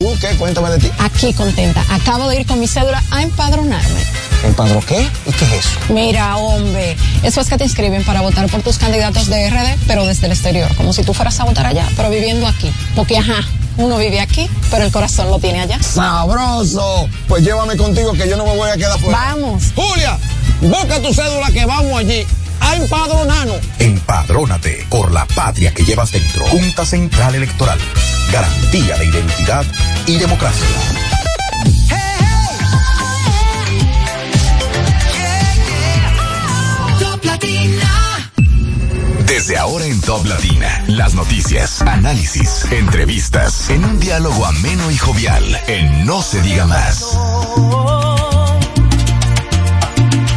¿Tú qué? Cuéntame de ti. Aquí contenta. Acabo de ir con mi cédula a empadronarme. ¿Empadro qué? ¿Y qué es eso? Mira, hombre, eso es que te inscriben para votar por tus candidatos de RD, pero desde el exterior, como si tú fueras a votar allá, pero viviendo aquí. Porque, ajá, uno vive aquí, pero el corazón lo tiene allá. ¡Sabroso! Pues llévame contigo que yo no me voy a quedar fuera. Vamos. Julia, busca tu cédula que vamos allí a empadronarnos. Empadrónate por la patria que llevas dentro. Junta Central Electoral. Garantía de identidad y democracia. Desde ahora en Top Latina, las noticias, análisis, entrevistas, en un diálogo ameno y jovial, en No se diga más.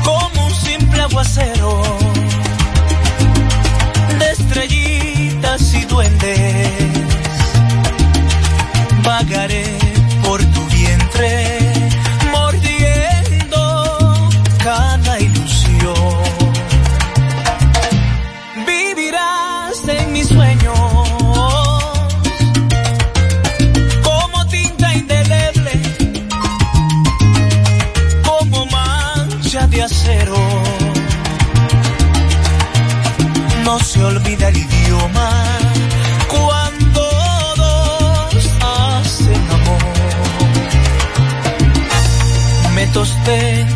Como un simple aguacero estrellitas y duendes, vagaré por tu vientre, olvida el idioma cuando dos hacen amor. Me tosté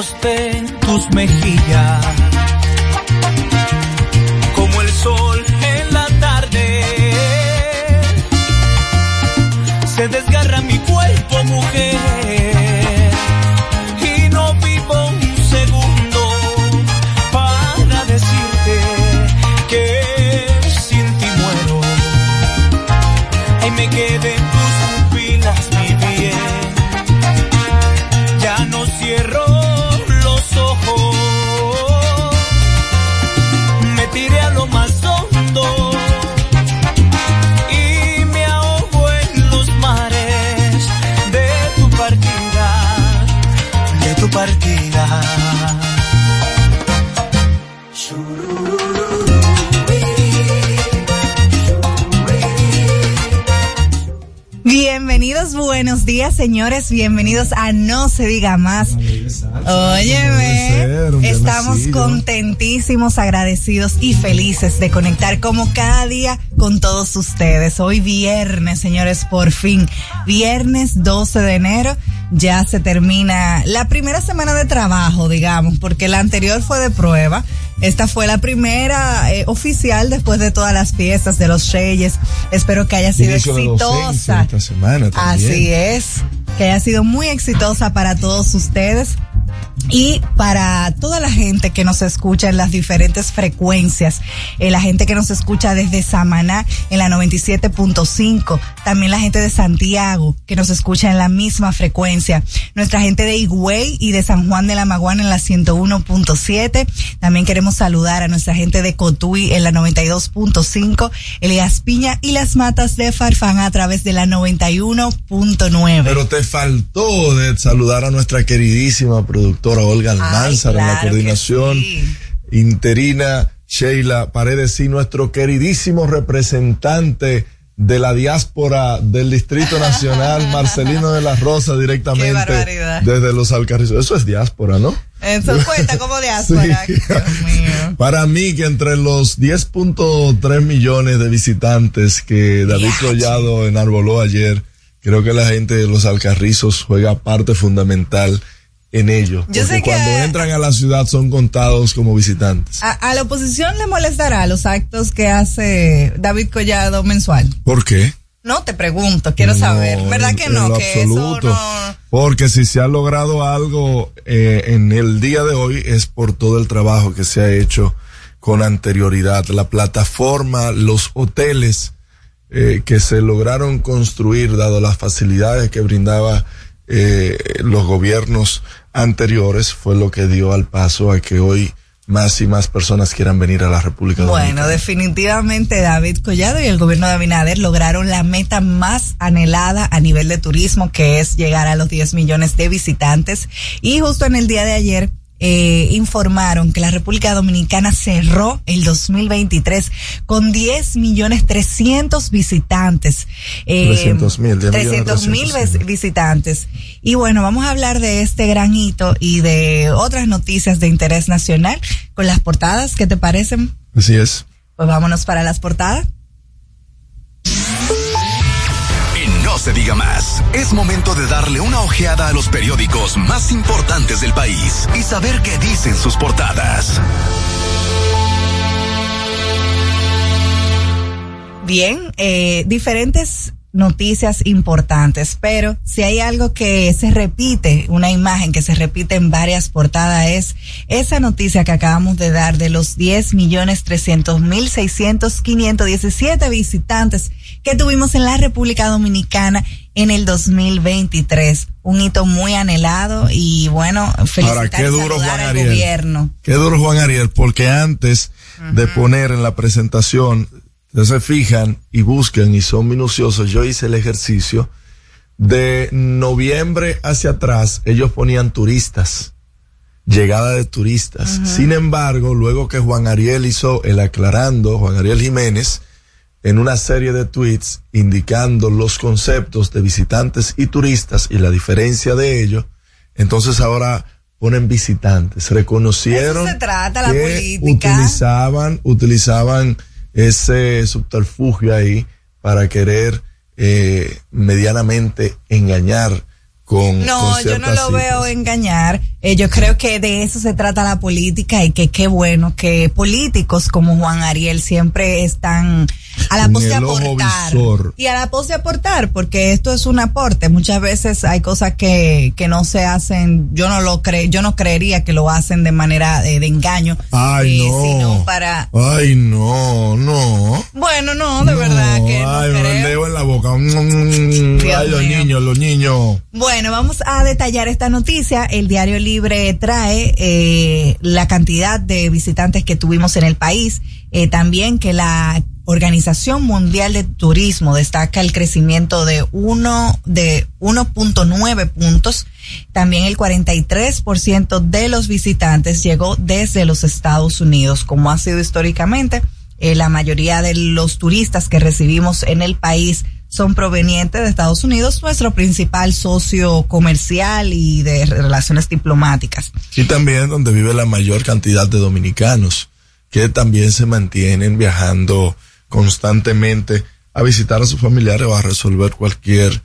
En tus mejillas, como el sol en la tarde se desgarra mi cuerpo, mujer. Buenos días, señores. Bienvenidos a No se diga más. Óyeme, estamos contentísimos, agradecidos y felices de conectar como cada día con todos ustedes. Hoy viernes, señores, por fin, viernes 12 de enero, ya se termina la primera semana de trabajo, digamos, porque la anterior fue de prueba. Esta fue la primera eh, oficial después de todas las fiestas de los Reyes. Espero que haya sido Inicio exitosa. esta semana. Así es, que haya sido muy exitosa para todos ustedes. Y para toda la gente que nos escucha en las diferentes frecuencias, eh, la gente que nos escucha desde Samaná en la 97.5, también la gente de Santiago que nos escucha en la misma frecuencia, nuestra gente de Higüey y de San Juan de la Maguana en la 101.7, también queremos saludar a nuestra gente de Cotuí en la 92.5, Elías Piña y las matas de Farfán a través de la 91.9. Pero te faltó de saludar a nuestra queridísima productora Olga Almanzar en la coordinación interina, Sheila Paredes y nuestro queridísimo representante de la diáspora del Distrito Nacional, Marcelino de la Rosa, directamente desde los Alcarrizos. Eso es diáspora, ¿no? Eso cuenta como diáspora. Para mí, que entre los 10.3 millones de visitantes que David Collado enarboló ayer, creo que la gente de los Alcarrizos juega parte fundamental en ello. Yo porque cuando entran a la ciudad son contados como visitantes. A, la oposición le molestará los actos que hace David Collado mensual. ¿Por qué? No, te pregunto, quiero saber. ¿Verdad que no? Que eso no... Porque si se ha logrado algo eh, en el día de hoy es por todo el trabajo que se ha hecho con anterioridad. La plataforma, los hoteles eh, que se lograron construir, dado las facilidades que brindaba eh, los gobiernos anteriores fue lo que dio al paso a que hoy más y más personas quieran venir a la República Dominicana. Bueno, definitivamente David Collado y el gobierno de Abinader lograron la meta más anhelada a nivel de turismo, que es llegar a los 10 millones de visitantes. Y justo en el día de ayer, eh, informaron que la República Dominicana cerró el 2023 con 10 millones 300 visitantes. Eh, 300 mil. 300 mil visitantes. Y bueno, vamos a hablar de este gran hito y de otras noticias de interés nacional con las portadas. ¿Qué te parecen? Así es. Pues vámonos para las portadas. Se diga más. Es momento de darle una ojeada a los periódicos más importantes del país y saber qué dicen sus portadas. Bien, eh, diferentes noticias importantes, pero si hay algo que se repite, una imagen que se repite en varias portadas es esa noticia que acabamos de dar de los 10 millones 300 mil 600 517 visitantes que tuvimos en la República Dominicana en el 2023. Un hito muy anhelado y bueno, felicitar qué duro, Juan al gobierno. Qué duro Juan Ariel, porque antes de poner en la presentación se fijan y buscan y son minuciosos. Yo hice el ejercicio de noviembre hacia atrás, ellos ponían turistas, llegada de turistas. Sin embargo, luego que Juan Ariel hizo el aclarando, Juan Ariel Jiménez, en una serie de tweets indicando los conceptos de visitantes y turistas y la diferencia de ello, entonces ahora ponen visitantes. Reconocieron se trata, la que utilizaban, utilizaban ese subterfugio ahí para querer eh, medianamente engañar con, no, yo no lo veo engañar. Eh, yo creo que de eso se trata la política y que qué bueno que políticos como Juan Ariel siempre están a la pos de aportar. Y a la pos de aportar, porque esto es un aporte. Muchas veces hay cosas que, que no se hacen, yo no lo creo, yo no creería que lo hacen de manera de, engaño. Ay, eh, no. Sino para. Ay, no, no. Bueno, no, de verdad que. No ay, creo. en la boca. ay, los niños, los niños. Bueno, vamos a detallar esta noticia. El Diario Libre trae eh, la cantidad de visitantes que tuvimos en el país. Eh, también que la Organización Mundial de Turismo destaca el crecimiento de uno de 1.9 puntos. También el 43% de los visitantes llegó desde los Estados Unidos, como ha sido históricamente. Eh, la mayoría de los turistas que recibimos en el país son provenientes de Estados Unidos, nuestro principal socio comercial y de relaciones diplomáticas. Y también donde vive la mayor cantidad de dominicanos, que también se mantienen viajando constantemente a visitar a sus familiares o a resolver cualquier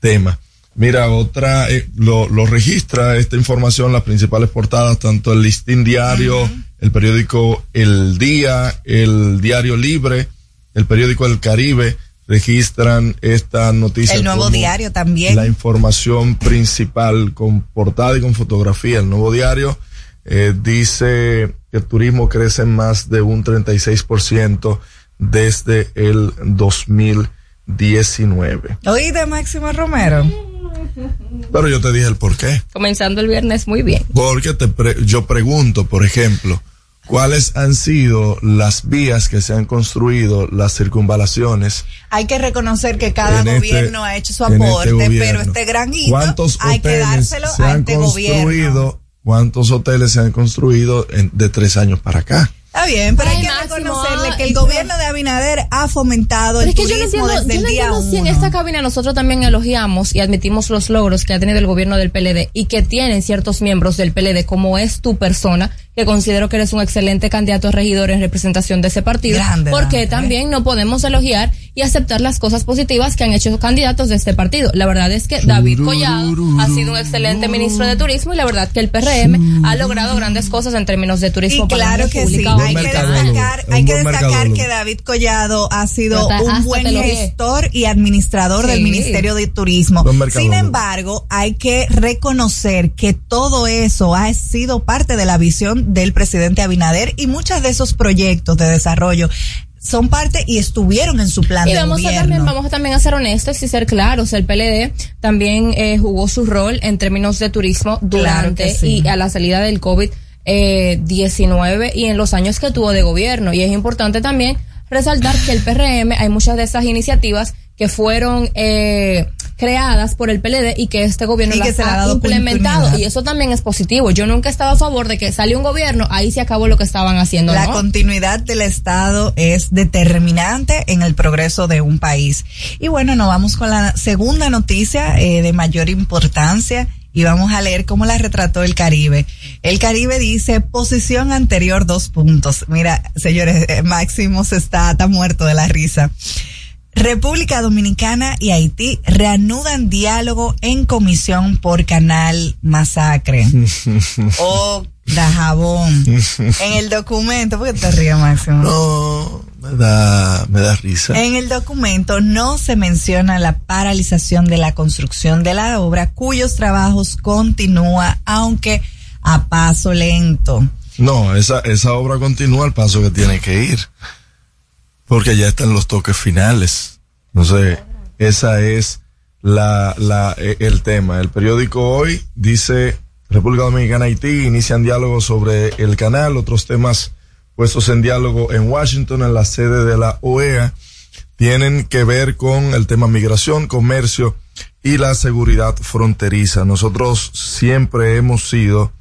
tema. Mira, otra, eh, lo, lo, registra esta información, las principales portadas, tanto el listín diario, el periódico El Día, el Diario Libre, el periódico El Caribe, registran esta noticia. El nuevo diario también. La información principal con portada y con fotografía. El nuevo diario eh, dice que el turismo crece en más de un 36% desde el 2019. Oíste, Máximo Romero. Pero yo te dije el por qué. Comenzando el viernes muy bien. Porque te pre- yo pregunto, por ejemplo, ¿cuáles han sido las vías que se han construido, las circunvalaciones? Hay que reconocer que cada este- gobierno ha hecho su este aporte, pero gobierno? este granito ¿Cuántos hay que hoteles dárselo se a han este gobierno. construido? ¿Cuántos hoteles se han construido en- de tres años para acá? Está bien, pero Ay, hay que Máximo, reconocerle que el gobierno de Abinader ha fomentado Pero el es que yo no entiendo, desde yo el no día entiendo si en esta cabina nosotros también elogiamos y admitimos los logros que ha tenido el gobierno del PLD y que tienen ciertos miembros del PLD, como es tu persona, que considero que eres un excelente candidato a regidor en representación de ese partido, Grande, porque grande, también no podemos elogiar y aceptar las cosas positivas que han hecho candidatos de este partido. La verdad es que David Collado ha sido un excelente ministro de turismo y la verdad que el PRM ha logrado grandes cosas en términos de turismo Y para claro la que sí, República. Hay que destacar, hay que destacar que David Collado ha sido Hasta- un hasta buen gestor y administrador del. Ministerio de Turismo. Sin embargo, hay que reconocer que todo eso ha sido parte de la visión del presidente Abinader y muchos de esos proyectos de desarrollo son parte y estuvieron en su plan Y de vamos a gobierno. también, vamos a también a ser honestos y ser claros. El PLD también eh, jugó su rol en términos de turismo durante sí. y a la salida del COVID eh, 19 y en los años que tuvo de gobierno. Y es importante también resaltar que el PRM, hay muchas de esas iniciativas que fueron eh, creadas por el PLD y que este gobierno Y que las ha ha dado implementado. Y eso también es positivo. Yo nunca he estado a favor de que salió un gobierno, ahí se acabó lo que estaban haciendo. La ¿no? continuidad del Estado es determinante en el progreso de un país. Y bueno, nos vamos con la segunda noticia eh, de mayor importancia y vamos a leer cómo la retrató el Caribe. El Caribe dice posición anterior dos puntos. Mira, señores, eh, Máximo se está, está muerto de la risa. República Dominicana y Haití reanudan diálogo en comisión por Canal Masacre. oh, Dajabón. En el documento, ¿por qué te ríes, Máximo? No, me da, me da risa. En el documento no se menciona la paralización de la construcción de la obra, cuyos trabajos continúa, aunque a paso lento. No, esa, esa obra continúa al paso que tiene que ir. Porque ya están los toques finales. No sé, esa es la, la, eh, el tema. El periódico hoy dice República Dominicana Haití inician diálogo sobre el canal, otros temas puestos en diálogo en Washington, en la sede de la OEA, tienen que ver con el tema migración, comercio y la seguridad fronteriza. Nosotros siempre hemos sido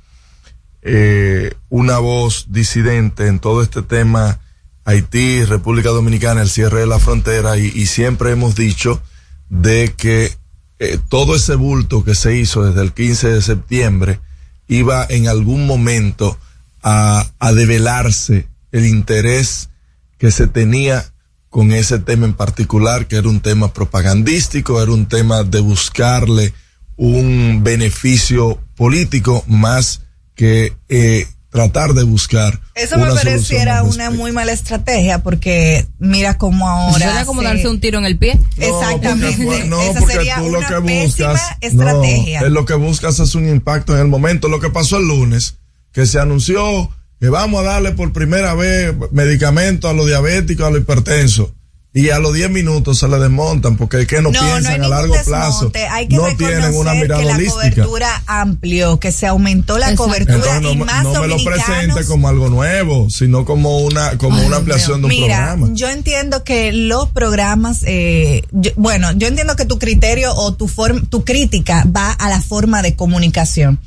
eh, una voz disidente en todo este tema Haití, República Dominicana, el cierre de la frontera y, siempre hemos dicho de que eh, todo ese bulto que se hizo desde el 15 de septiembre iba en algún momento a, a develarse el interés que se tenía con ese tema en particular, que era un tema propagandístico, era un tema de buscarle un beneficio político más que eh, tratar de buscar. Eso me una pareciera solución al una muy mala estrategia porque mira cómo ahora. Suena como se- darse un tiro en el pie. Exactamente. No, porque, no, Esa porque sería tú lo una que buscas, estrategia. no, es lo que buscas es un impacto en el momento. Lo que pasó el lunes, que se anunció que vamos a darle por primera vez medicamentos a los diabéticos, a los hipertensos. Y a los 10 minutos se le desmontan porque es que no, No, piensan a largo plazo. desmonte. Hay que no tienen una mirada que la holística. cobertura amplió, que se aumentó la Exacto. cobertura Entonces no, y me- más no me lo presente como algo nuevo, sino como una, como Ay, una ampliación de un Mira, programa. yo entiendo que los programas, eh, yo- bueno, yo entiendo que tu criterio o tu forma, tu crítica va a la forma de comunicación.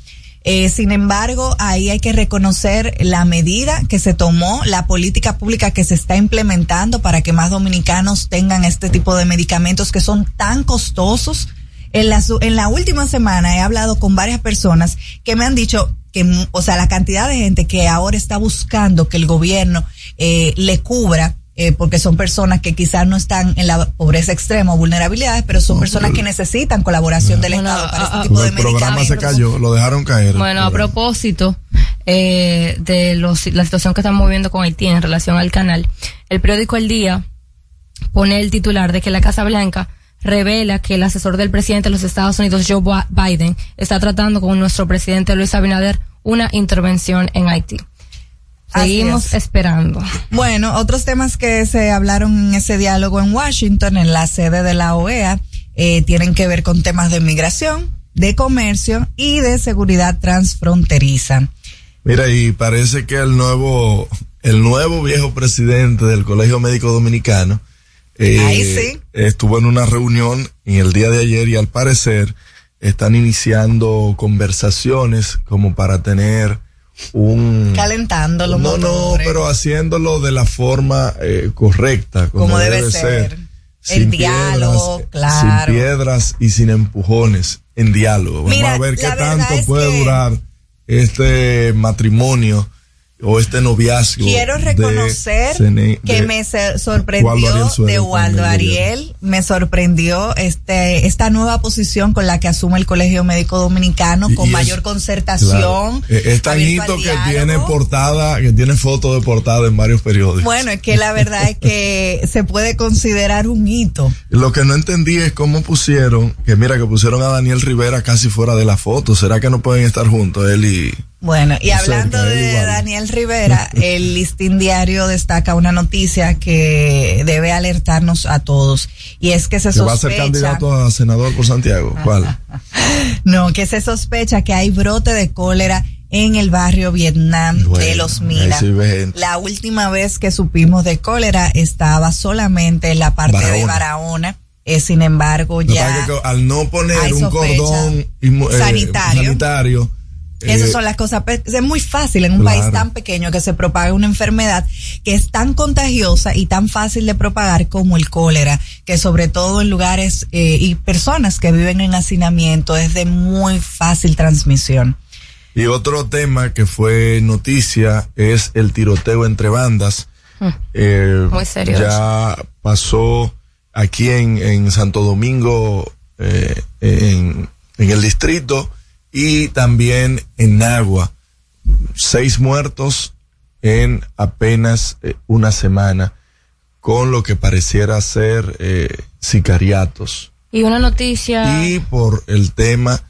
Eh, sin embargo, ahí hay que reconocer la medida que se tomó, la política pública que se está implementando para que más dominicanos tengan este tipo de medicamentos que son tan costosos. En la, en la última semana he hablado con varias personas que me han dicho que, o sea, la cantidad de gente que ahora está buscando que el gobierno eh, le cubra, eh, porque son personas que quizás no están en la pobreza extrema o vulnerabilidades, pero son personas que necesitan colaboración del Bueno, Estado para ah, este ah, tipo de el programa se cayó, lo dejaron caer. Bueno, a propósito eh, de los, la situación que estamos viviendo con Haití en relación al canal, el periódico El Día pone el titular de que la Casa Blanca revela que el asesor del presidente de los Estados Unidos, Joe Biden, está tratando con nuestro presidente Luis Abinader una intervención en Haití. Seguimos esperando. Bueno, otros temas que se hablaron en ese diálogo en Washington, en la sede de la OEA, eh, tienen que ver con temas de migración, de comercio y de seguridad transfronteriza. Mira, y parece que el nuevo, el nuevo viejo presidente del Colegio Médico Dominicano eh, estuvo en una reunión en el día de ayer y al parecer están iniciando conversaciones como para tener un calentando los no no pero haciéndolo de la forma eh, correcta como, debe, ser, el diálogo claro sin piedras y sin empujones en diálogo. Vamos a ver qué tanto puede durar este matrimonio o este noviazgo. Quiero reconocer que me sorprendió de Waldo Ariel, me sorprendió este esta nueva posición con la que asume el Colegio Médico Dominicano con mayor concertación. E-, es tan hito que tiene portada, que tiene foto de portada en varios periódicos. Bueno, es que la verdad es que se puede considerar un hito. Lo que no entendí es cómo pusieron, que mira que pusieron a Daniel Rivera casi fuera de la foto, ¿será que no pueden estar juntos él y bueno, y hablando de Daniel Rivera, el listín diario destaca una noticia que debe alertarnos a todos. Y es que se sospecha. va a ser candidato a senador por Santiago? ¿Cuál? no, que se sospecha que hay brote de cólera en el barrio Vietnam de Los Minas. la última vez que supimos de cólera estaba solamente en la parte de Barahona. Eh, sin embargo, ya. al no poner un cordón eh, sanitario esas eh, son las cosas. Pues, es muy fácil en un país tan pequeño que se propague una enfermedad que es tan contagiosa y tan fácil de propagar como el cólera, que sobre todo en lugares eh, y personas que viven en hacinamiento es de muy fácil transmisión. Y otro tema que fue noticia es el tiroteo entre bandas. Hmm. Eh, muy serio. Ya pasó aquí en, en Santo Domingo, en, en el distrito y también en Agua. Seis muertos en apenas eh, una semana con lo que pareciera ser eh, sicariatos. Y una noticia. Y por el tema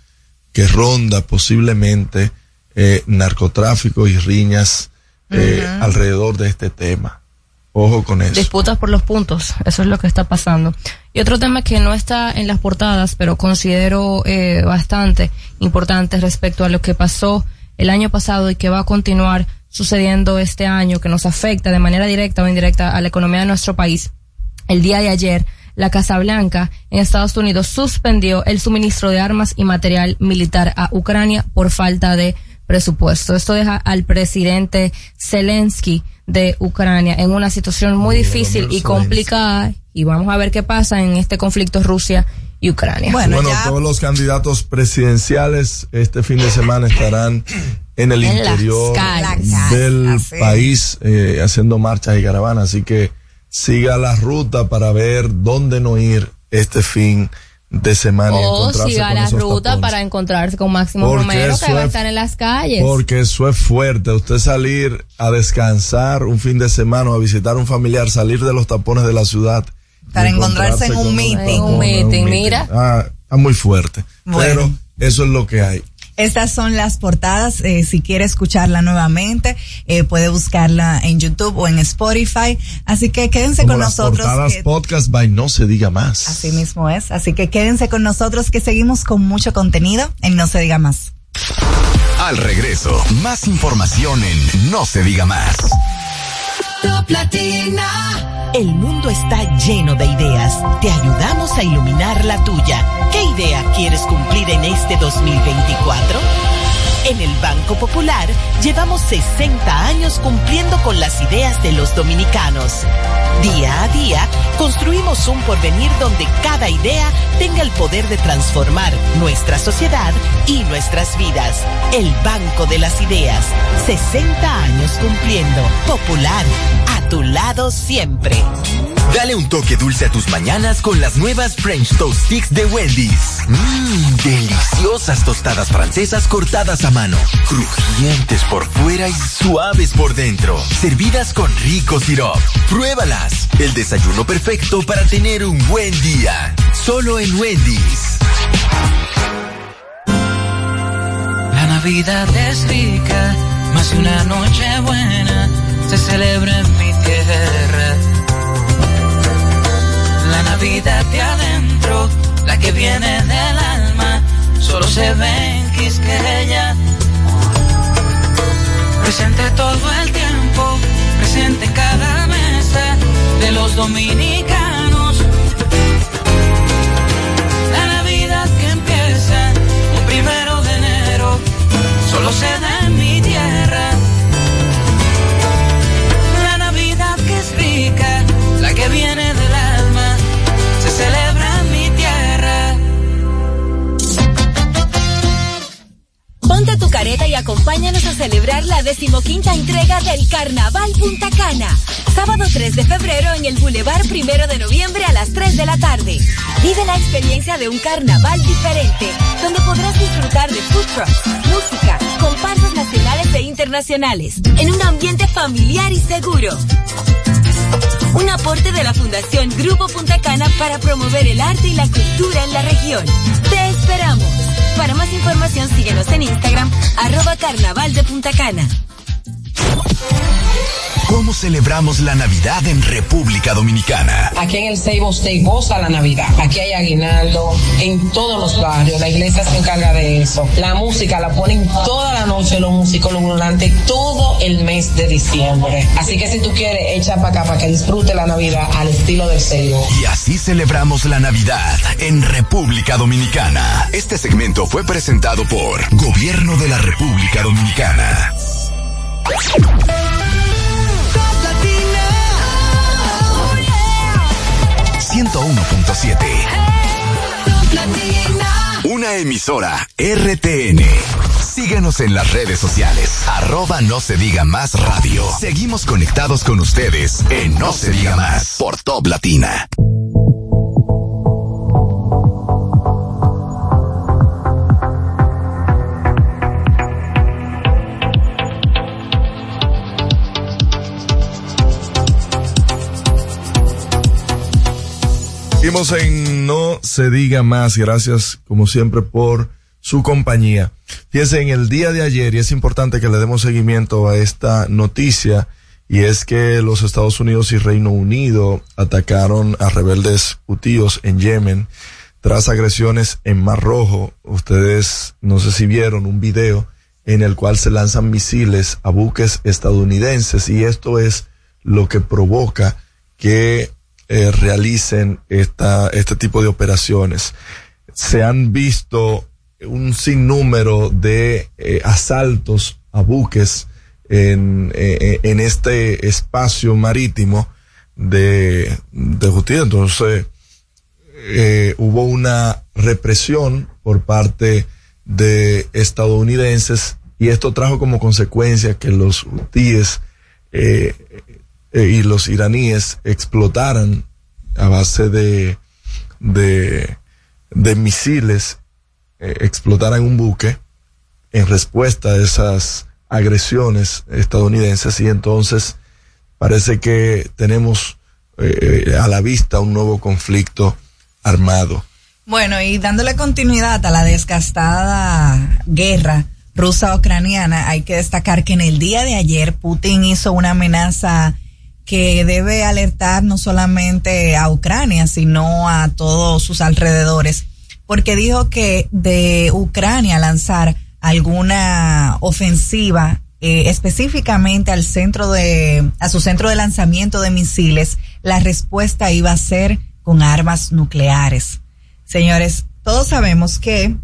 que ronda posiblemente eh, narcotráfico y riñas alrededor de este tema. Disputas por los puntos, eso es lo que está pasando. Y otro tema que no está en las portadas, pero considero eh, bastante importante respecto a lo que pasó el año pasado y que va a continuar sucediendo este año, que nos afecta de manera directa o indirecta a la economía de nuestro país. El día de ayer, la Casa Blanca en Estados Unidos suspendió el suministro de armas y material militar a Ucrania por falta de presupuesto. Esto deja al presidente Zelensky de Ucrania en una situación muy difícil y complicada y vamos a ver qué pasa en este conflicto Rusia y Ucrania. Bueno, todos los candidatos presidenciales este fin de semana estarán en el interior del país eh, haciendo marchas y caravanas, así que siga la ruta para ver dónde no ir este fin de semana o siga la ruta para encontrarse con Máximo Romero que va a estar en las calles. Porque eso es fuerte, usted salir a descansar un fin de semana o a visitar un familiar, salir de los tapones de la ciudad. Para encontrarse, en un meeting. un meeting, mira. Ah, muy fuerte. Pero eso es lo que hay. Estas son las portadas. Eh, si quiere escucharla nuevamente, eh, puede buscarla en YouTube o en Spotify. Así que quédense con las nosotros. Portadas podcast by No se diga más. Así mismo es. Así que quédense con nosotros que seguimos con mucho contenido en No se diga más. Al regreso, más información en No se diga más. Top. El mundo está lleno de ideas. Te ayudamos a iluminar la tuya. ¿Qué idea quieres cumplir en este 2024? En el Banco Popular llevamos 60 años cumpliendo con las ideas de los dominicanos. Día a día construimos un porvenir donde cada idea tenga el poder de transformar nuestra sociedad y nuestras vidas. El Banco de las Ideas. 60 años cumpliendo. Popular. A tu lado siempre. Dale un toque dulce a tus mañanas con las nuevas French Toast Sticks de Wendy's. Mmm, deliciosas tostadas francesas cortadas a mano, crujientes por fuera y suaves por dentro, servidas con rico sirop. Pruébalas. El desayuno perfecto para tener un buen día. Solo en Wendy's. La Navidad es rica, más una noche buena se celebra en mi tierra. La Navidad de adentro, la que viene del alma, solo se ve en Quisqueya. Presente todo el tiempo, presente en cada mesa de los dominicanos. La Navidad que empieza un primero de enero, solo se da en mi tierra. Ponte tu careta y acompáñanos a celebrar la decimoquinta entrega del Carnaval Punta Cana. Sábado 3 de febrero en el Boulevard Primero de Noviembre a las 3 de la tarde. Vive la experiencia de un carnaval diferente, donde podrás disfrutar de food trucks, música, comparsas nacionales e internacionales, en un ambiente familiar y seguro. Un aporte de la Fundación Grupo Punta Cana para promover el arte y la cultura en la región. Te esperamos. Para más información síguenos en Instagram, arroba carnaval de Punta Cana. ¿Cómo celebramos la Navidad en República Dominicana? Aquí en el Seibo se goza la Navidad. Aquí hay aguinaldo en todos los barrios. La iglesia se encarga de eso. La música la ponen toda la noche los músicos durante todo el mes de diciembre. Así que si tú quieres, echa para acá para que disfrute la Navidad al estilo del Seibo. Y así celebramos la Navidad en República Dominicana. Este segmento fue presentado por Gobierno de la República Dominicana. 101.7. Una emisora RTN. Síguenos en las redes sociales. Arroba no se diga más radio. Seguimos conectados con ustedes en No se diga más por Top Latina. Seguimos en No se diga más. Gracias, como siempre, por su compañía. Fíjense, en el día de ayer, y es importante que le demos seguimiento a esta noticia, y es que los Estados Unidos y Reino Unido atacaron a rebeldes hutíos en Yemen tras agresiones en Mar Rojo. Ustedes, no sé si vieron un video en el cual se lanzan misiles a buques estadounidenses, y esto es lo que provoca que eh, realicen esta, este tipo de operaciones. Se han visto un sinnúmero de eh, asaltos a buques en, eh, en este espacio marítimo de, de Houthi. Entonces, hubo una represión por parte de estadounidenses y esto trajo como consecuencia que los hutíes eh, eh, y los iraníes explotaran a base de, de, misiles, eh, explotaran un buque en respuesta a esas agresiones estadounidenses y entonces parece que tenemos eh, a la vista un nuevo conflicto armado. Bueno, y dándole continuidad a la desgastada guerra rusa-ucraniana, hay que destacar que en el día de ayer Putin hizo una amenaza que debe alertar no solamente a Ucrania, sino a todos sus alrededores, porque dijo que de Ucrania lanzar alguna ofensiva eh, específicamente al centro de, a su centro de lanzamiento de misiles, la respuesta iba a ser con armas nucleares. Señores, todos sabemos que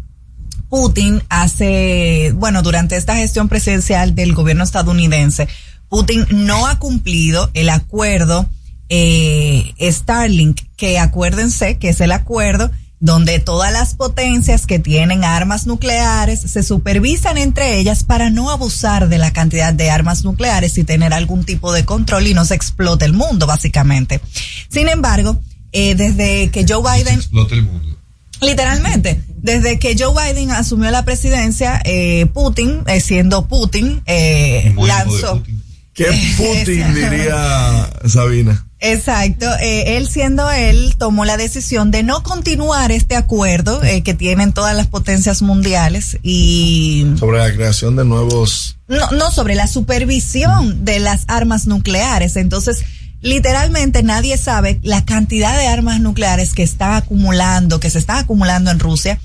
Putin hace, bueno, durante esta gestión presidencial del gobierno estadounidense, Putin no ha cumplido el acuerdo eh, Starlink, que acuérdense que es el acuerdo donde todas las potencias que tienen armas nucleares se supervisan entre ellas para no abusar de la cantidad de armas nucleares y tener algún tipo de control y no se explote el mundo, básicamente. Sin embargo, eh, desde que Joe Biden... Explota el mundo. Literalmente, desde que Joe Biden asumió la presidencia, eh, Putin, eh, siendo Putin, eh, lanzó... Putin. ¿Qué Putin diría Sabina? Exacto, eh, él siendo él tomó la decisión de no continuar este acuerdo eh, que tienen todas las potencias mundiales y Sobre la creación de nuevos. no, no sobre la supervisión de las armas nucleares. Entonces, literalmente nadie sabe la cantidad de armas nucleares que está acumulando, que se está acumulando en Rusia.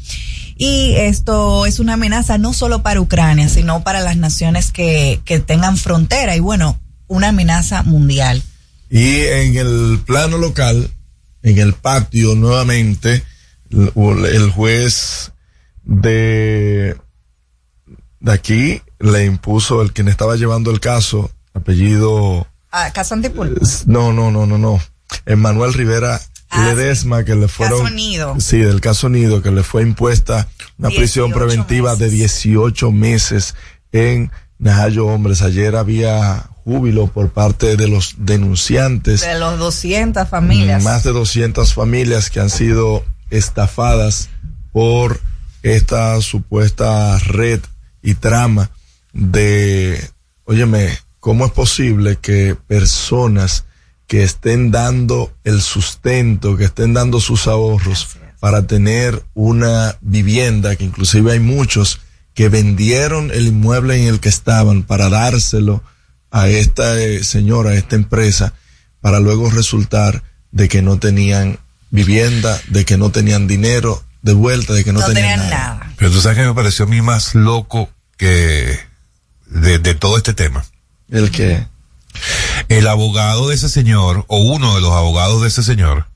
Y esto es una amenaza no solo para Ucrania, sino para las naciones que, que tengan frontera y bueno, una amenaza mundial. Y en el plano local, en el patio nuevamente, el, juez de, de aquí le impuso el quien estaba llevando el caso, apellido, Ah, caso Antipul. no, no, no, no, no, Emanuel Rivera Ledesma, que le fueron, Caso Nido. sí, del caso Nido, que le fue impuesta una prisión 18 preventiva de 18 meses en Najayo Hombres. Ayer había júbilo por parte de los denunciantes. De los 200 familias. Más de 200 familias que han sido estafadas por esta supuesta red y trama de, óyeme, ¿cómo es posible que personas que estén dando el sustento, que estén dando sus ahorros para tener una vivienda, que inclusive hay muchos que vendieron el inmueble en el que estaban para dárselo a esta eh, señora, a esta empresa, para luego resultar de que no tenían vivienda, de que no tenían dinero de vuelta, de que no, no tenían, tenían nada. nada. Pero tú sabes que me pareció a mí más loco que de, de todo este tema. El que El abogado de ese señor, o uno de los abogados de ese señor,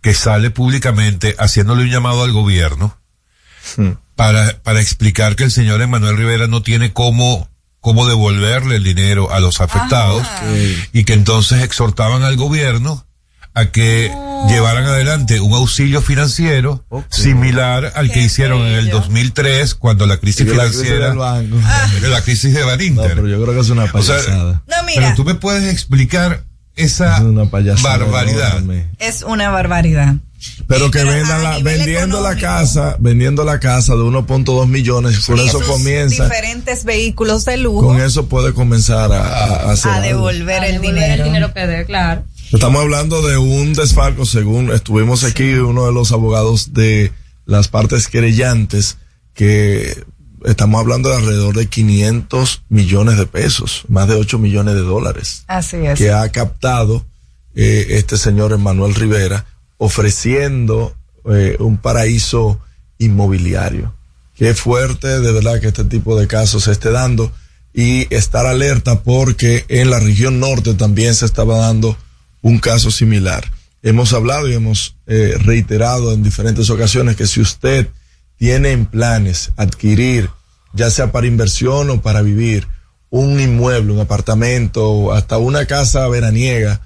que sale públicamente haciéndole un llamado al gobierno para, para explicar que el señor Emanuel Rivera no tiene cómo, cómo devolverle el dinero a los afectados y que entonces exhortaban al gobierno a que llevaran adelante un auxilio financiero similar al que hicieron en el 2003 cuando la crisis la financiera banco. de la crisis de Baninter. No, pero yo creo que es una O sea, payasada. No, mira. pero tú me puedes explicar esa Es una payasada barbaridad. enorme. Es una barbaridad. Pero que vendan la, vendiendo la económico. casa, vendiendo la casa de 1.2 millones, por Y eso comienza, Diferentes vehículos de lujo con eso puede comenzar a, a- a hacer a devolver A el devolver dinero. el dinero que debe, claro. Estamos hablando de un desfalco, según estuvimos aquí, uno de los abogados de las partes querellantes, que estamos hablando de alrededor de 500 millones de pesos, más de 8 millones de dólares, Así es. que ha captado eh, este señor Emanuel Rivera, ofreciendo eh, un paraíso inmobiliario. Qué fuerte de verdad que este tipo de casos se esté dando y estar alerta porque en la región norte también se estaba dando un caso similar. Hemos hablado y hemos eh, reiterado en diferentes ocasiones que si usted tiene en planes adquirir, ya sea para inversión o para vivir, un inmueble, un apartamento, hasta una casa veraniega,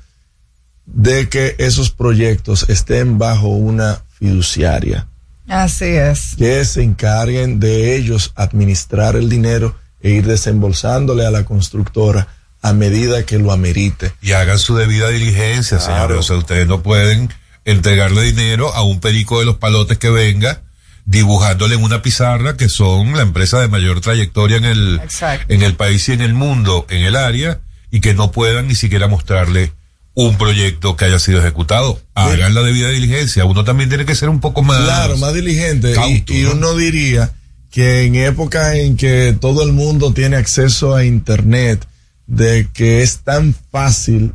de que esos proyectos estén bajo una fiduciaria, Así es. que se encarguen de ellos administrar el dinero e ir desembolsándole a la constructora a medida que lo amerite. Y hagan su debida diligencia, Claro. señores. O sea, ustedes no pueden entregarle dinero a un perico de los palotes que venga dibujándole en una pizarra que son la empresa de mayor trayectoria en el, Exacto. en el país y en el mundo, en el área, y que no puedan ni siquiera mostrarle un proyecto que haya sido ejecutado. Hagan la debida diligencia. Uno también tiene que ser un poco más. Claro, más diligente. cauto, y y ¿no? uno diría que en época en que todo el mundo tiene acceso a Internet, de que es tan fácil,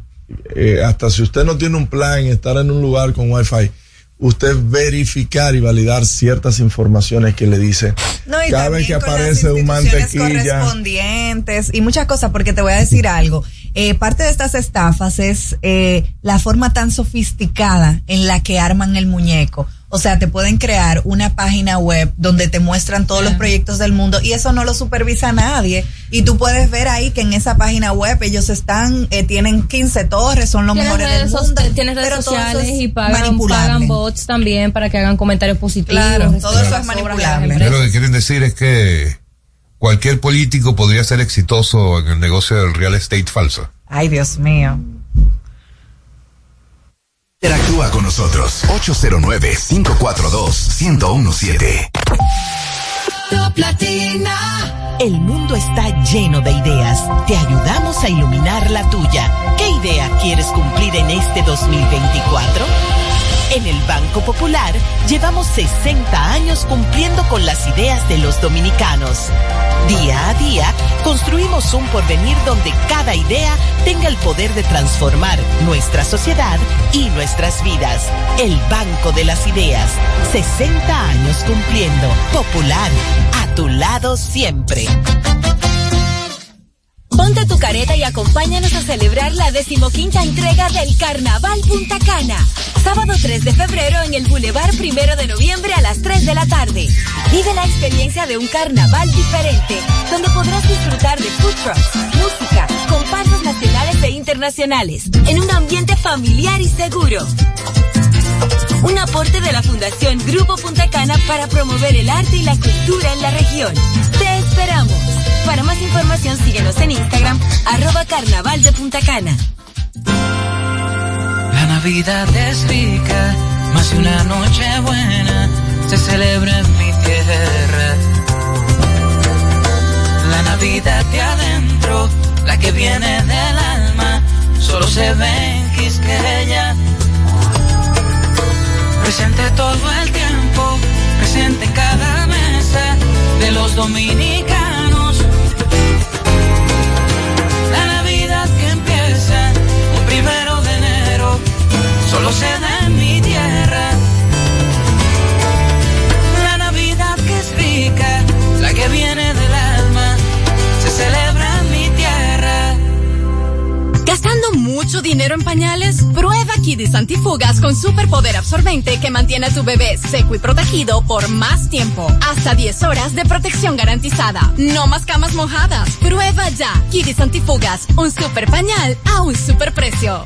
eh, hasta si usted no tiene un plan, estar en un lugar con Wi-Fi, usted verificar y validar ciertas informaciones que le dicen. No, y Cada vez que con aparece las un mantequilla. correspondientes y muchas cosas, porque te voy a decir algo. Eh, parte de estas estafas es eh, la forma tan sofisticada en la que arman el muñeco. O sea, te pueden crear una página web donde te muestran todos los proyectos del mundo y eso no lo supervisa nadie. Y tú puedes ver ahí que en esa página web ellos están, eh, tienen 15 torres, son los mejores del mundo. tienes redes pero sociales es y pagan, bots también para que hagan comentarios positivos. Claro, respecto todo eso es manipulable. empresas. Lo que quieren decir es que cualquier político podría ser exitoso en el negocio del real estate falso. Ay, Dios mío. Interactúa con nosotros 809-542-1017. Top Latina. El mundo está lleno de ideas. Te ayudamos a iluminar la tuya. ¿Qué idea quieres cumplir en este 2024? En el Banco Popular llevamos 60 años cumpliendo con las ideas de los dominicanos. Día a día construimos un porvenir donde cada idea tenga el poder de transformar nuestra sociedad y nuestras vidas. El Banco de las Ideas. 60 años cumpliendo. Popular. A tu lado siempre. Ponte tu careta y acompáñanos a celebrar la decimoquinta entrega del Carnaval Punta Cana. Sábado 3 de febrero en el Boulevard Primero de Noviembre a las 3 de la tarde. Vive la experiencia de un carnaval diferente, donde podrás disfrutar de food trucks, música, comparsas nacionales e internacionales, en un ambiente familiar y seguro. Un aporte de la Fundación Grupo Punta Cana para promover el arte y la cultura en la región. Te esperamos. Para más información síguenos en Instagram, arroba carnaval de Punta Cana. La Navidad es rica, más de una noche buena se celebra en mi tierra. La Navidad de adentro, la que viene del alma, solo se ve en Quisqueya. Presente todo el tiempo, presente en cada mesa de los dominicanos. Da en mi tierra. La Navidad que es rica, la que viene del alma, se celebra en mi tierra. ¿Gastando mucho dinero en pañales? Prueba Kidis Antifugas con superpoder absorbente que mantiene a tu bebé seco y protegido por más tiempo. Hasta 10 horas de protección garantizada. No más camas mojadas. Prueba ya. Kidis Antifugas, un super pañal a un super precio.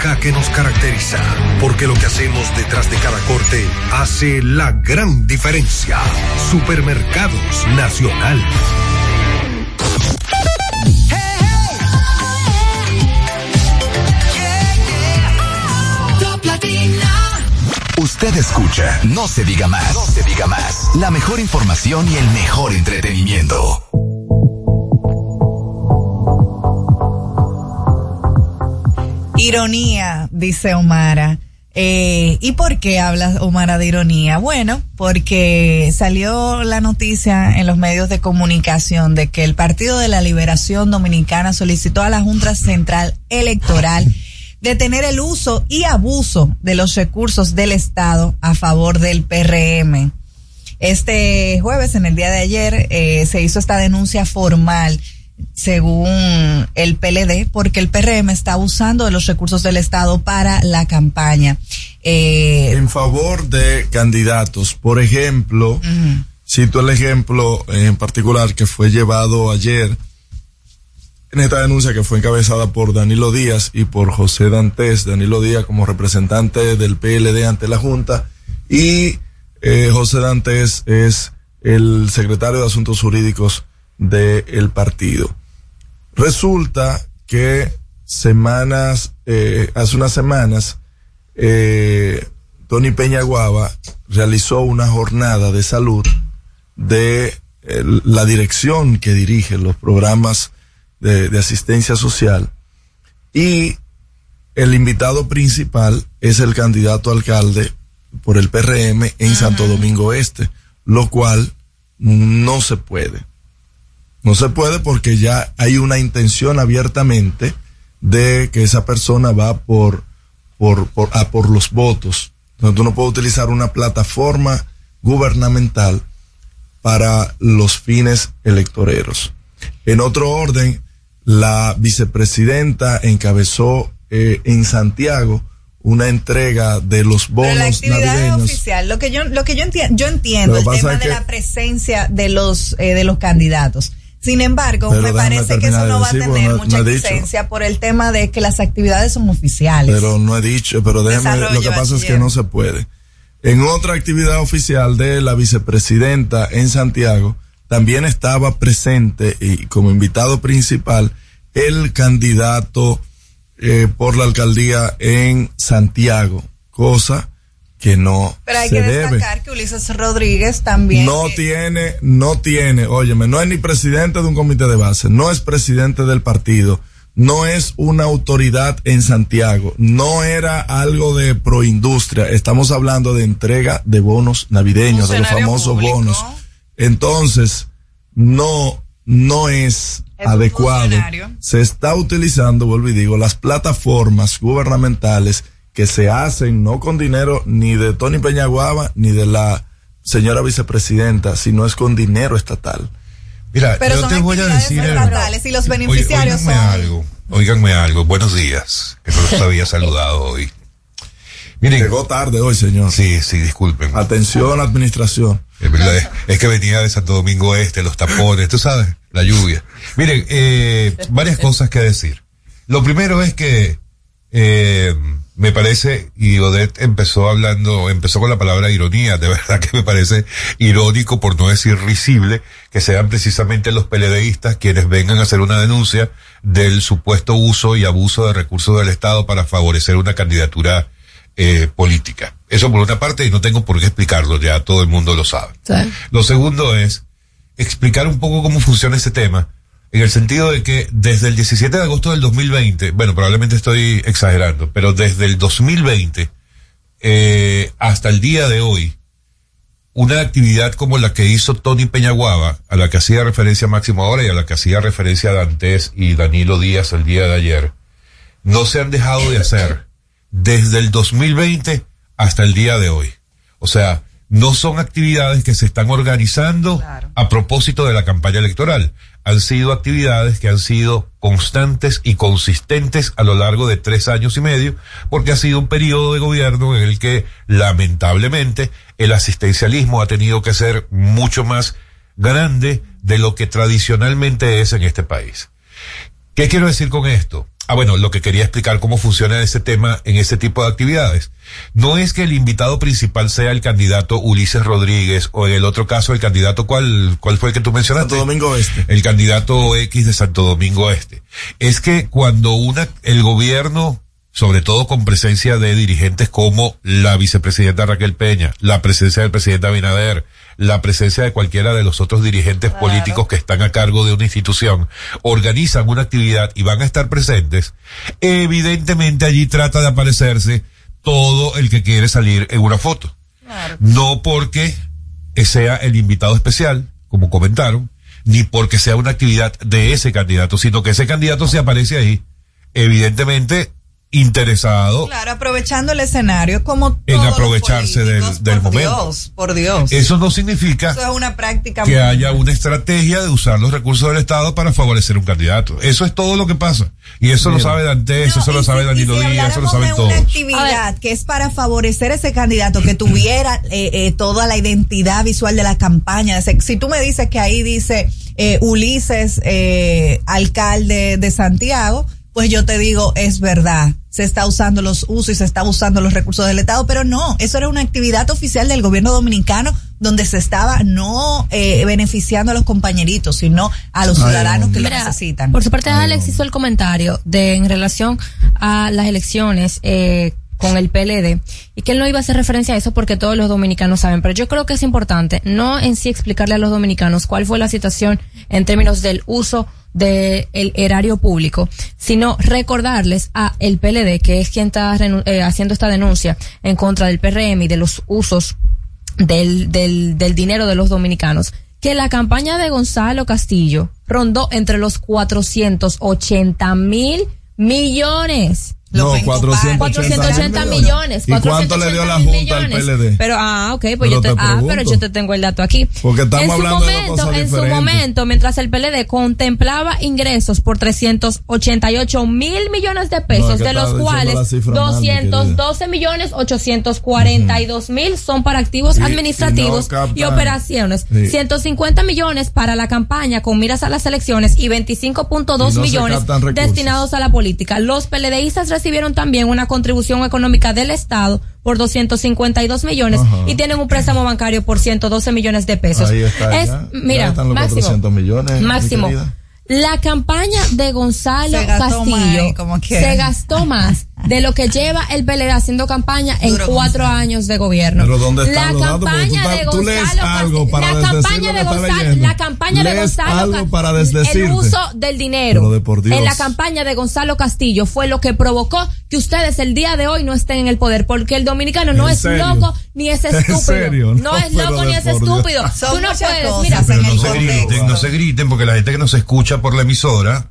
que nos caracteriza. Porque lo que hacemos detrás de cada corte hace la gran diferencia. Supermercados Nacional. Usted escucha No se diga más. No se diga más. La mejor información y el mejor entretenimiento. Ironía, dice Omara. Eh, ¿Y por qué habla Omara de ironía? Bueno, porque salió la noticia en los medios de comunicación de que el Partido de la Liberación Dominicana solicitó a la Junta Central Electoral detener el uso y abuso de los recursos del Estado a favor del PRM. Este jueves, en el día de ayer, eh, se hizo esta denuncia formal según el PLD, porque el PRM está usando de los recursos del Estado para la campaña. Eh, en favor de candidatos. Por ejemplo, cito el ejemplo en particular que fue llevado ayer en esta denuncia que fue encabezada por Danilo Díaz y por José Dantes, Danilo Díaz como representante del PLD ante la Junta y eh, José Dantes es el secretario de Asuntos Jurídicos del partido. Resulta que semanas, eh, hace unas semanas, eh, Tony Peñaguaba realizó una jornada de salud de eh, la dirección que dirige los programas de, de asistencia social y el invitado principal es el candidato alcalde por el PRM en Santo Domingo Este, lo cual no se puede. No se puede porque ya hay una intención abiertamente de que esa persona va por, por, por, a por los votos. Entonces tú no puedes utilizar una plataforma gubernamental para los fines electoreros. En otro orden, la vicepresidenta encabezó eh, en Santiago una entrega de los Pero la bonos actividad es oficial. Lo que yo, lo que yo entiendo, yo entiendo el tema de que- la presencia de los, eh, de los candidatos. Sin embargo, Pero me parece que eso no va a tener no- mucha no licencia por el tema de que las actividades son oficiales. Pero no he dicho, pero déjame, Desarrollo, lo que pasa es que no se puede. En otra actividad oficial de la vicepresidenta en Santiago, también estaba presente y como invitado principal el candidato eh, por la alcaldía en Santiago, cosa que no Pero hay se que debe. destacar que Ulises Rodríguez también. No tiene, no tiene, óyeme, no es ni presidente de un comité de base, no es presidente del partido, no es una autoridad en Santiago, no era algo de proindustria, estamos hablando de entrega de bonos navideños, de los famosos público. bonos. Entonces, no, no es, Es adecuado. Se está utilizando, vuelvo y digo, las plataformas gubernamentales que se hacen no con dinero ni de Tony Peñaguaba ni de la señora vicepresidenta, sino es con dinero estatal. Mira, Pero yo son te voy a decir estatales y los beneficiarios son. algo, óiganme algo. Buenos días, que no los había saludado hoy. Miren, Llegó tarde hoy, señor. Sí, sí, disculpen. Atención, administración. Es verdad, es, es que venía de Santo Domingo Este, los tapones, tú sabes, la lluvia. Miren, eh, varias cosas que decir. Lo primero es que eh, me parece, y Odette empezó hablando, empezó con la palabra ironía, de verdad que me parece irónico, por no decir risible, que sean precisamente los peledeístas quienes vengan a hacer una denuncia del supuesto uso y abuso de recursos del Estado para favorecer una candidatura eh, política. Eso por una parte, y no tengo por qué explicarlo, ya todo el mundo lo sabe. Lo segundo es explicar un poco cómo funciona este tema, en el sentido de que desde el 17 de agosto del 2020, bueno, probablemente estoy exagerando, pero desde el 2020 eh, hasta el día de hoy, una actividad como la que hizo Tony Peñaguaba, a la que hacía referencia Máximo ahora y a la que hacía referencia Dantes y Danilo Díaz el día de ayer, no se han dejado de hacer desde el 2020 hasta el día de hoy. O sea, no son actividades que se están organizando a propósito de la campaña electoral. Han sido actividades que han sido constantes y consistentes a lo largo de tres años y medio, porque ha sido un periodo de gobierno en el que lamentablemente el asistencialismo ha tenido que ser mucho más grande de lo que tradicionalmente es en este país. ¿Qué quiero decir con esto? Ah, bueno, lo que quería explicar cómo funciona ese tema en este tipo de actividades. No es que el invitado principal sea el candidato Ulises Rodríguez o en el otro caso el candidato, ¿cuál, cuál fue el que tú mencionaste? Santo Domingo Este. El candidato X de Santo Domingo Este. Es que cuando una, el gobierno, sobre todo con presencia de dirigentes como la vicepresidenta Raquel Peña, la presencia del presidente Abinader, la presencia de cualquiera de los otros dirigentes políticos que están a cargo de una institución, organizan una actividad y van a estar presentes, evidentemente allí trata de aparecerse todo el que quiere salir en una foto. No porque sea el invitado especial, como comentaron, ni porque sea una actividad de ese candidato, sino que ese candidato se aparece ahí, evidentemente interesado Claro, aprovechando el escenario como en aprovecharse del, del por momento. Dios, por Dios. Eso no significa Eso es una práctica que muy- haya una estrategia de usar los recursos del Estado para favorecer un candidato. Eso es todo lo que pasa. Y eso lo sabe Dantes, eso lo sabe Danilo si Díaz, eso lo saben todos. una actividad que es para favorecer ese candidato que tuviera eh, eh, toda la identidad visual de la campaña. Si tú me dices que ahí dice eh, Ulises, eh, alcalde de Santiago, pues yo te digo, es verdad, se está usando los usos y se está usando los recursos del Estado, pero no, eso era una actividad oficial del gobierno dominicano donde se estaba no eh, beneficiando a los compañeritos, sino a los Ay, ciudadanos que lo necesitan. Por su parte, Alex hizo el comentario de en relación a las elecciones eh, con el PLD y que él no iba a hacer referencia a eso porque todos los dominicanos saben, pero yo creo que es importante no en sí explicarle a los dominicanos cuál fue la situación en términos del uso del erario público, sino recordarles a el PLD, que es quien está eh, haciendo esta denuncia en contra del PRM y de los usos del, del, del dinero de los dominicanos, que la campaña de Gonzalo Castillo rondó entre los 480 mil millones. No, 480, 480 millones. ¿Y cuánto le dio la 480 mil Junta al. PLD? Pero, ah, ok, pues Pero yo te, te ah, pero yo te tengo el dato aquí. Porque estamos en su hablando de momento, cosas en su momento, mientras el PLD contemplaba ingresos por 388 mil millones de No, pesos, es que de los cuales la cifra mal, mi querida. 212 millones 842 mil son para activos Y- y no administrativos y, operaciones. Sí. 150 millones para la campaña con miras a las elecciones y 25.2 Y no millones destinados a la política. Los PLDistas recibieron también una contribución económica del Estado por 252 millones Ajá. y tienen un préstamo bancario por 112 millones de pesos. Ahí está. Es, ya. mira, Ya están los máximo, 400 millones. mi máximo. querida. La campaña de Gonzalo Se gastó más Castillo como se gastó más de lo que lleva el PLD haciendo campaña en Duro, cuatro años de gobierno. Pero ¿dónde están la los campaña de tú Gonzalo algo Castillo- para la campaña de Gonzalo, la campaña de Gonzalo para el uso del dinero Pero de por Dios. en la campaña de Gonzalo Castillo fue lo que provocó que ustedes el día de hoy no estén en el poder porque el dominicano no ¿En es serio? loco ni es ¿En estúpido. serio? No, No, es loco ni es estúpido. Tú no puedes, mira, no se griten, no se griten, porque la gente que nos escucha por la emisora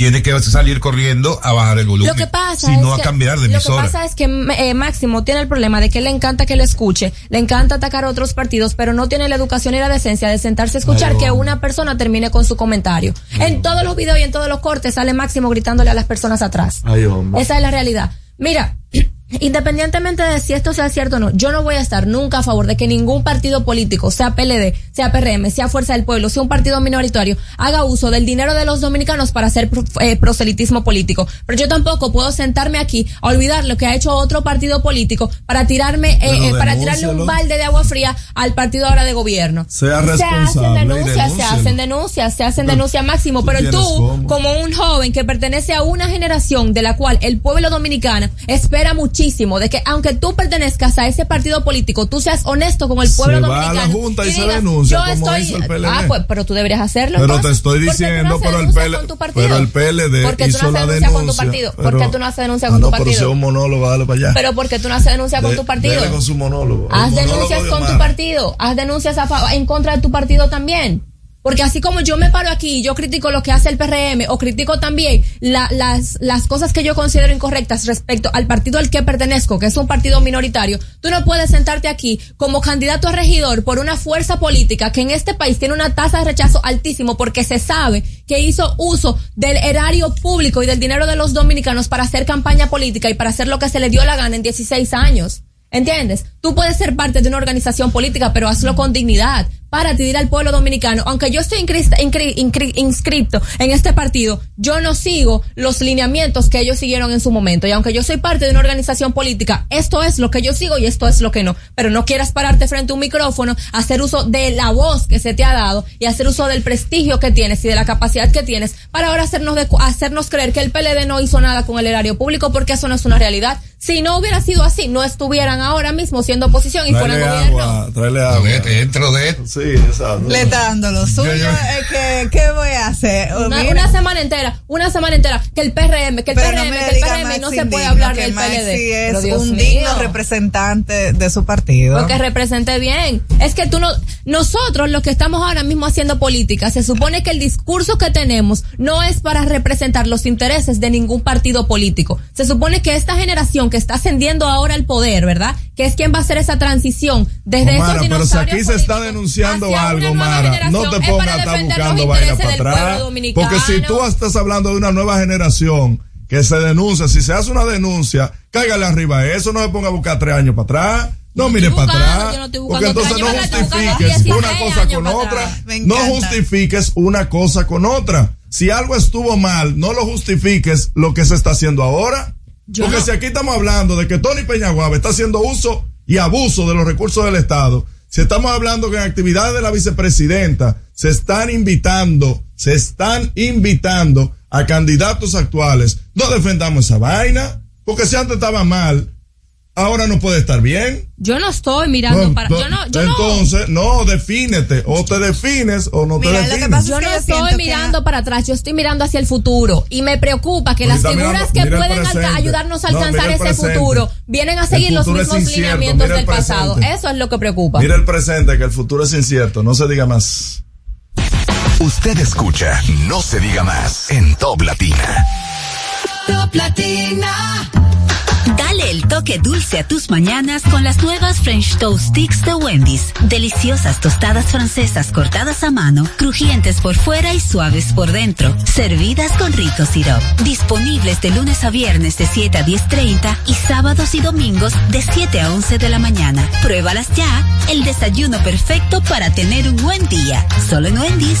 tiene que salir corriendo a bajar el volumen. Lo que pasa si es no a que, cambiar de Lo que emisora. pasa es que eh, Máximo tiene el problema de que le encanta que le escuche, le encanta atacar a otros partidos, pero no tiene la educación y la decencia de sentarse a escuchar Ay, que una persona termine con su comentario. En todos los videos y en todos los cortes sale Máximo gritándole a las personas atrás. Ay, hombre. Esa es la realidad. Mira, independientemente de si esto sea cierto o no, yo no voy a estar nunca a favor de que ningún partido político, sea PLD, sea PRM, sea Fuerza del Pueblo, sea un partido minoritario, haga uso del dinero de los dominicanos para hacer eh, proselitismo político. Pero yo tampoco puedo sentarme aquí a olvidar lo que ha hecho otro partido político para tirarme, eh, eh, para tirarle un balde de agua fría al partido ahora de gobierno. Sea se hacen denuncias, se hacen denuncias, se hacen denuncias máximo, pero tú, cómo. como un joven que pertenece a una generación de la cual el pueblo dominicano espera muchísimo de que aunque tú pertenezcas a ese partido político, tú seas honesto con el pueblo Se va a dominicano. la Junta y se digas, denuncia, yo estoy, hizo ah, pues, pero tú deberías hacerlo. Pero te entonces. estoy ¿Por qué tú no diciendo, haces pero el PL con tu partido? pero el PLD ¿Por qué tú hizo no la denuncia con tu partido? ¿Por pero- qué tú no haces denuncia Ah, con no, tu pero si partido? un monólogo, dale para allá. Pero ¿por qué tú no haces denuncia con De- tu partido? con su monólogo. Haz monólogo denuncias de con tu partido, haz denuncias a en contra de tu partido también. Porque así como yo me paro aquí y yo critico lo que hace el PRM o critico también la- las, las cosas que yo considero incorrectas respecto al partido al que pertenezco, que es un partido minoritario, tú no puedes sentarte aquí como candidato a regidor por una fuerza política que en este país tiene una tasa de rechazo altísimo porque se sabe que hizo uso del erario público y del dinero de los dominicanos para hacer campaña política y para hacer lo que se le dio la gana en 16 años. ¿Entiendes? Tú puedes ser parte de una organización política, pero hazlo con dignidad para atraer al pueblo dominicano. Aunque yo estoy inscri- inscri- inscri- inscripto en este partido, yo no sigo los lineamientos que ellos siguieron en su momento. Y aunque yo soy parte de una organización política, esto es lo que yo sigo y esto es lo que no. Pero no quieras pararte frente a un micrófono, hacer uso de la voz que se te ha dado y hacer uso del prestigio que tienes y de la capacidad que tienes para ahora hacernos, de- hacernos creer que el PLD no hizo nada con el erario público porque eso no es una realidad. Si no hubiera sido así, no estuvieran ahora mismo siendo oposición y fueran gobierno. agua. Dentro de Sí, exacto. Le está dando lo suyo. es que, ¿Qué voy a hacer? Oh, Una, semana entera, una semana entera, que el PRM, que el Pero PRM, que el PRM Maxi no se puede hablar del Maxi PLD. es Pero Dios un mío. digno representante de su partido. Porque represente bien. Es que tú no, nosotros los que estamos ahora mismo haciendo política, se supone que el discurso que tenemos no es para representar los intereses de ningún partido político. Se supone que esta generación que está ascendiendo ahora al poder, ¿verdad? Que es quien va a hacer esa transición desde Omara, esos pero si aquí se está denunciando algo, Mara, no te pongas a estar buscando vaina para atrás. Porque si tú estás hablando de una nueva generación que se denuncia, si se hace una denuncia, cáigale arriba a eso, no se ponga a buscar tres años para atrás. No mire para atrás. no Porque entonces no justifiques 16 una cosa con otra. No justifiques una cosa con otra. Si algo estuvo mal, no lo justifiques lo que se está haciendo ahora. Yo Porque no. si aquí estamos hablando de que Tony Peñaguaba está haciendo uso y abuso de los recursos del Estado, si estamos hablando que en actividades de la vicepresidenta se están invitando, se están invitando a candidatos actuales, no defendamos esa vaina, porque si antes estaba mal, ahora no puede estar bien. Yo no estoy mirando No, para. no, Yo no, yo no. entonces, no, defínete. O te defines o no te Mira, lo que defines. pasa Yo es que no estoy que- mirando para atrás, yo estoy mirando hacia el futuro. Y me preocupa que Porque las figuras mirando- que pueden alca- ayudarnos a alcanzar ese futuro vienen a seguir los mismos incierto, lineamientos del pasado. Eso es lo que preocupa. Mira el presente, que el futuro es incierto. No se diga más. Usted escucha No se diga más en Top Latina. Top Latina. Dale el toque dulce a tus mañanas con las nuevas French Toast Sticks de Wendy's. Deliciosas tostadas francesas cortadas a mano, crujientes por fuera y suaves por dentro. Servidas con rico syrup. Disponibles de lunes a viernes de 7 a 10.30 y sábados y domingos de 7 a 11 de la mañana. Pruébalas ya. El desayuno perfecto para tener un buen día. Solo en Wendy's.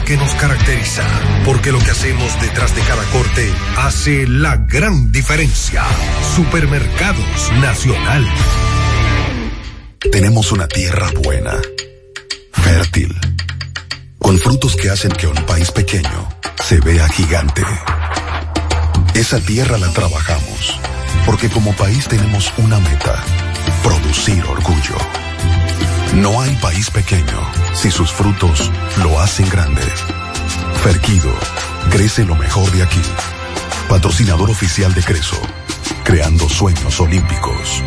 que nos caracteriza. Porque lo que hacemos detrás de cada corte hace la gran diferencia. Supermercados Nacional. Tenemos una tierra buena, fértil, con frutos que hacen que un país pequeño se vea gigante. Esa tierra la trabajamos, porque como país tenemos una meta, producir orgullo. No hay país pequeño si sus frutos lo hacen grande. Ferquido, crece lo mejor de aquí. Patrocinador oficial de Creso, creando sueños olímpicos.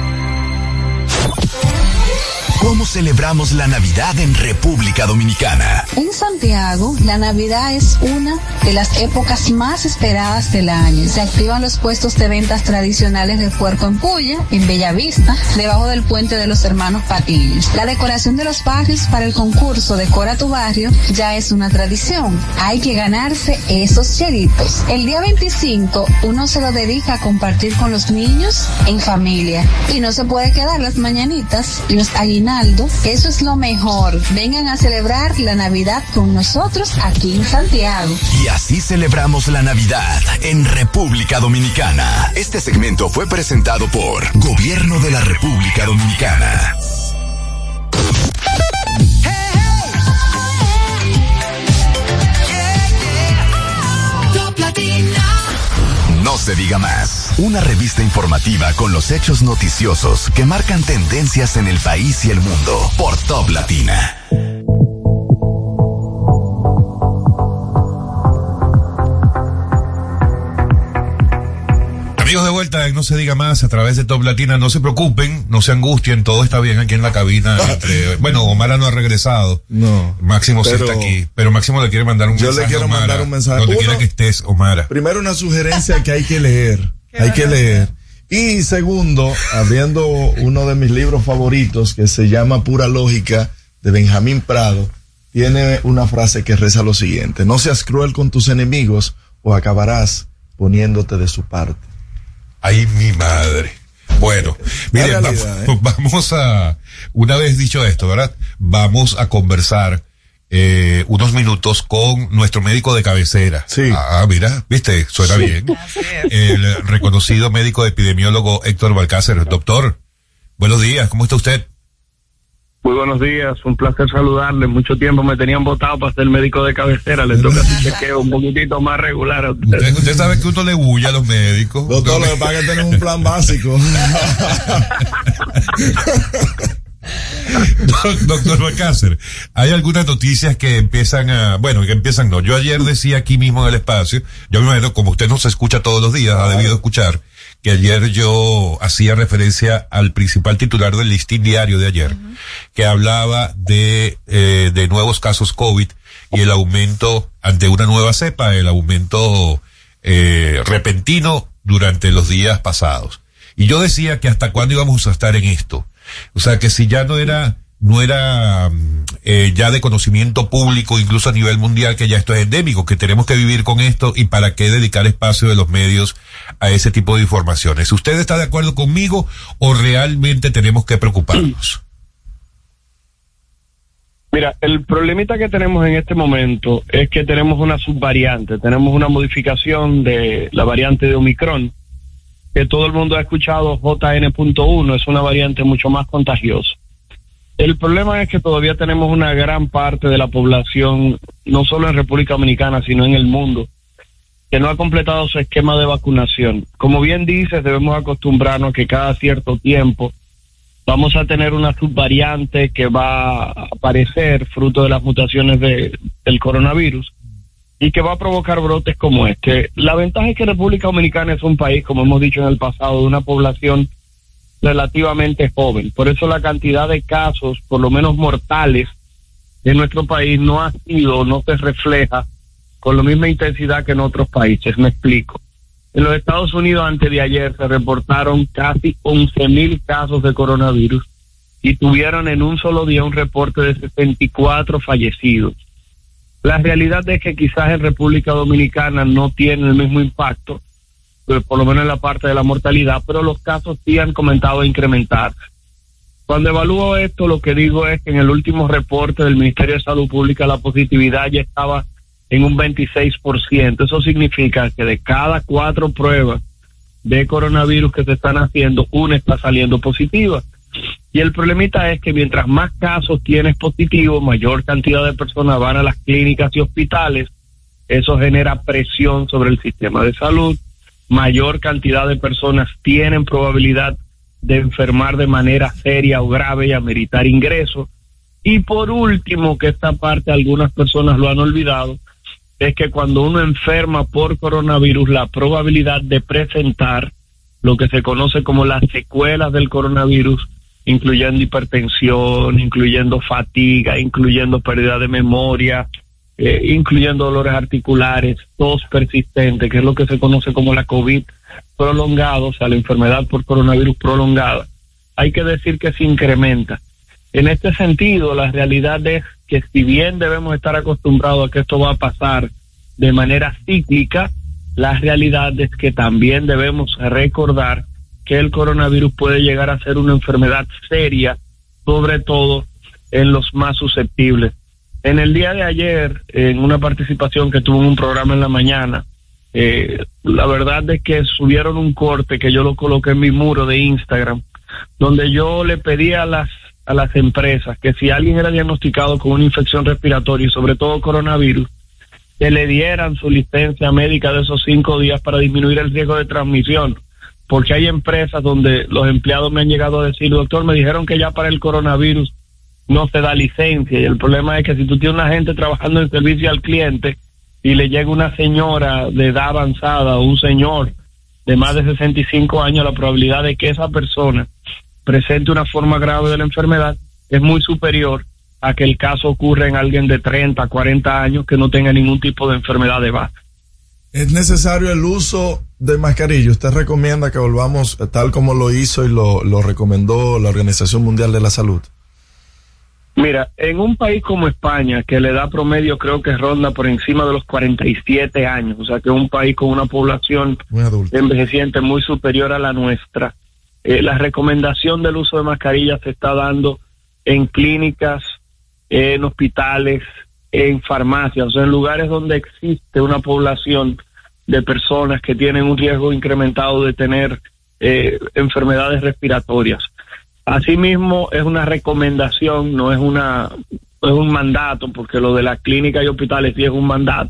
¿Cómo celebramos la Navidad en República Dominicana? En Santiago, la Navidad es una de las épocas más esperadas del año. Se activan los puestos de ventas tradicionales del Puerco en Puya, en Bellavista, debajo del puente de los hermanos Patiños. La decoración de los barrios para el concurso Decora tu barrio ya es una tradición. Hay que ganarse esos chelitos. El día 25 uno se lo dedica a compartir con los niños en familia y no se puede quedar las mañanitas y los aguinaldos. Eso es lo mejor. Vengan a celebrar la Navidad con nosotros aquí en Santiago. Y así celebramos la Navidad en República Dominicana. Este segmento fue presentado por Gobierno de la República Dominicana. No se diga más. Una revista informativa con los hechos noticiosos que marcan tendencias en el país y el mundo por Top Latina. Amigos de vuelta, en no se diga más a través de Top Latina, no se preocupen, no se angustien, todo está bien aquí en la cabina. entre- bueno, Omar no ha regresado. No. Máximo sí está aquí, pero Máximo le quiere mandar un Yo le mensaje. quiero a Omara, mandar un mensaje. Donde Uno- quiera que estés, Omara. Primero una sugerencia que hay que leer. Hay que leer. Y segundo, abriendo uno de mis libros favoritos que se llama Pura Lógica de Benjamín Prado, tiene una frase que reza lo siguiente, no seas cruel con tus enemigos o acabarás poniéndote de su parte. Ay, mi madre. Bueno, miren, vamos, ¿eh? vamos a, una vez dicho esto, ¿verdad? Vamos a conversar eh, unos minutos con nuestro médico de cabecera. Sí. Ah, mira, viste, suena bien. El reconocido médico epidemiólogo Héctor Balcácer. Doctor, buenos días, ¿cómo está usted? Muy buenos días, un placer saludarle. Mucho tiempo me tenían votado para ser médico de cabecera. Le toca un chequeo un poquitito más regular a usted. Usted, usted sabe que uno le bulla a los médicos. Doctor, lo que pasa es que tenemos un plan básico. Doc- Doctor Balcácer, hay algunas noticias que empiezan a, bueno, que empiezan no. Yo ayer decía aquí mismo en el espacio, yo me imagino, como usted no se escucha todos los días, ha debido escuchar, que ayer yo hacía referencia al principal titular del listín diario de ayer, que hablaba de, eh, de nuevos casos COVID y el aumento ante una nueva cepa, el aumento eh, repentino durante los días pasados. Y yo decía que hasta cuándo íbamos a estar en esto. O sea, que si ya no era no era mm, eh, ya de conocimiento público, incluso a nivel mundial, que ya esto es endémico, que tenemos que vivir con esto y para qué dedicar espacio de los medios a ese tipo de informaciones. ¿Usted está de acuerdo conmigo o realmente tenemos que preocuparnos? Mira, el problemita que tenemos en este momento es que tenemos una subvariante, tenemos una modificación de la variante de Omicron, que todo el mundo ha escuchado JN.1, es una variante mucho más contagiosa. El problema es que todavía tenemos una gran parte de la población, no solo en República Dominicana, sino en el mundo, que no ha completado su esquema de vacunación. Como bien dices, debemos acostumbrarnos que cada cierto tiempo vamos a tener una subvariante que va a aparecer fruto de las mutaciones de, del coronavirus y que va a provocar brotes como este. La ventaja es que República Dominicana es un país, como hemos dicho en el pasado, de una población relativamente joven. Por eso la cantidad de casos, por lo menos mortales, en nuestro país no ha sido, no se refleja con la misma intensidad que en otros países. Me explico. En los Estados Unidos antes de ayer se reportaron casi 11 mil casos de coronavirus y tuvieron en un solo día un reporte de 64 fallecidos. La realidad es que quizás en República Dominicana no tiene el mismo impacto, eh, por lo menos en la parte de la mortalidad, pero los casos sí han comenzado a incrementarse. Cuando evalúo esto, lo que digo es que en el último reporte del Ministerio de Salud Pública la positividad ya estaba en un 26%. Eso significa que de cada cuatro pruebas de coronavirus que se están haciendo, una está saliendo positiva. Y el problemita es que mientras más casos tienes positivos, mayor cantidad de personas van a las clínicas y hospitales, eso genera presión sobre el sistema de salud, mayor cantidad de personas tienen probabilidad de enfermar de manera seria o grave y ameritar ingresos. Y por último, que esta parte algunas personas lo han olvidado, es que cuando uno enferma por coronavirus, la probabilidad de presentar lo que se conoce como las secuelas del coronavirus, incluyendo hipertensión, incluyendo fatiga, incluyendo pérdida de memoria, eh, incluyendo dolores articulares, tos persistente, que es lo que se conoce como la COVID prolongado, o sea, la enfermedad por coronavirus prolongada, hay que decir que se incrementa. En este sentido, la realidad es que si bien debemos estar acostumbrados a que esto va a pasar de manera cíclica, la realidad es que también debemos recordar que el coronavirus puede llegar a ser una enfermedad seria, sobre todo en los más susceptibles. En el día de ayer, en una participación que tuvo en un programa en la mañana, eh, la verdad es que subieron un corte que yo lo coloqué en mi muro de Instagram, donde yo le pedí a las a las empresas que si alguien era diagnosticado con una infección respiratoria y sobre todo coronavirus, que le dieran su licencia médica de esos cinco días para disminuir el riesgo de transmisión. Porque hay empresas donde los empleados me han llegado a decir, doctor, me dijeron que ya para el coronavirus no se da licencia. Y el problema es que si tú tienes una gente trabajando en servicio al cliente y le llega una señora de edad avanzada o un señor de más de 65 años, la probabilidad de que esa persona presente una forma grave de la enfermedad es muy superior a que el caso ocurra en alguien de 30, 40 años que no tenga ningún tipo de enfermedad de base. ¿Es necesario el uso de mascarilla? ¿Usted recomienda que volvamos tal como lo hizo y lo, lo recomendó la Organización Mundial de la Salud? Mira, en un país como España, que le da promedio creo que ronda por encima de los 47 años, o sea que es un país con una población envejeciente muy superior a la nuestra, eh, la recomendación del uso de mascarillas se está dando en clínicas, en hospitales, en farmacias, o sea, en lugares donde existe una población de personas que tienen un riesgo incrementado de tener eh, enfermedades respiratorias. Asimismo, es una recomendación, no es una es un mandato, porque lo de las clínicas y hospitales sí es un mandato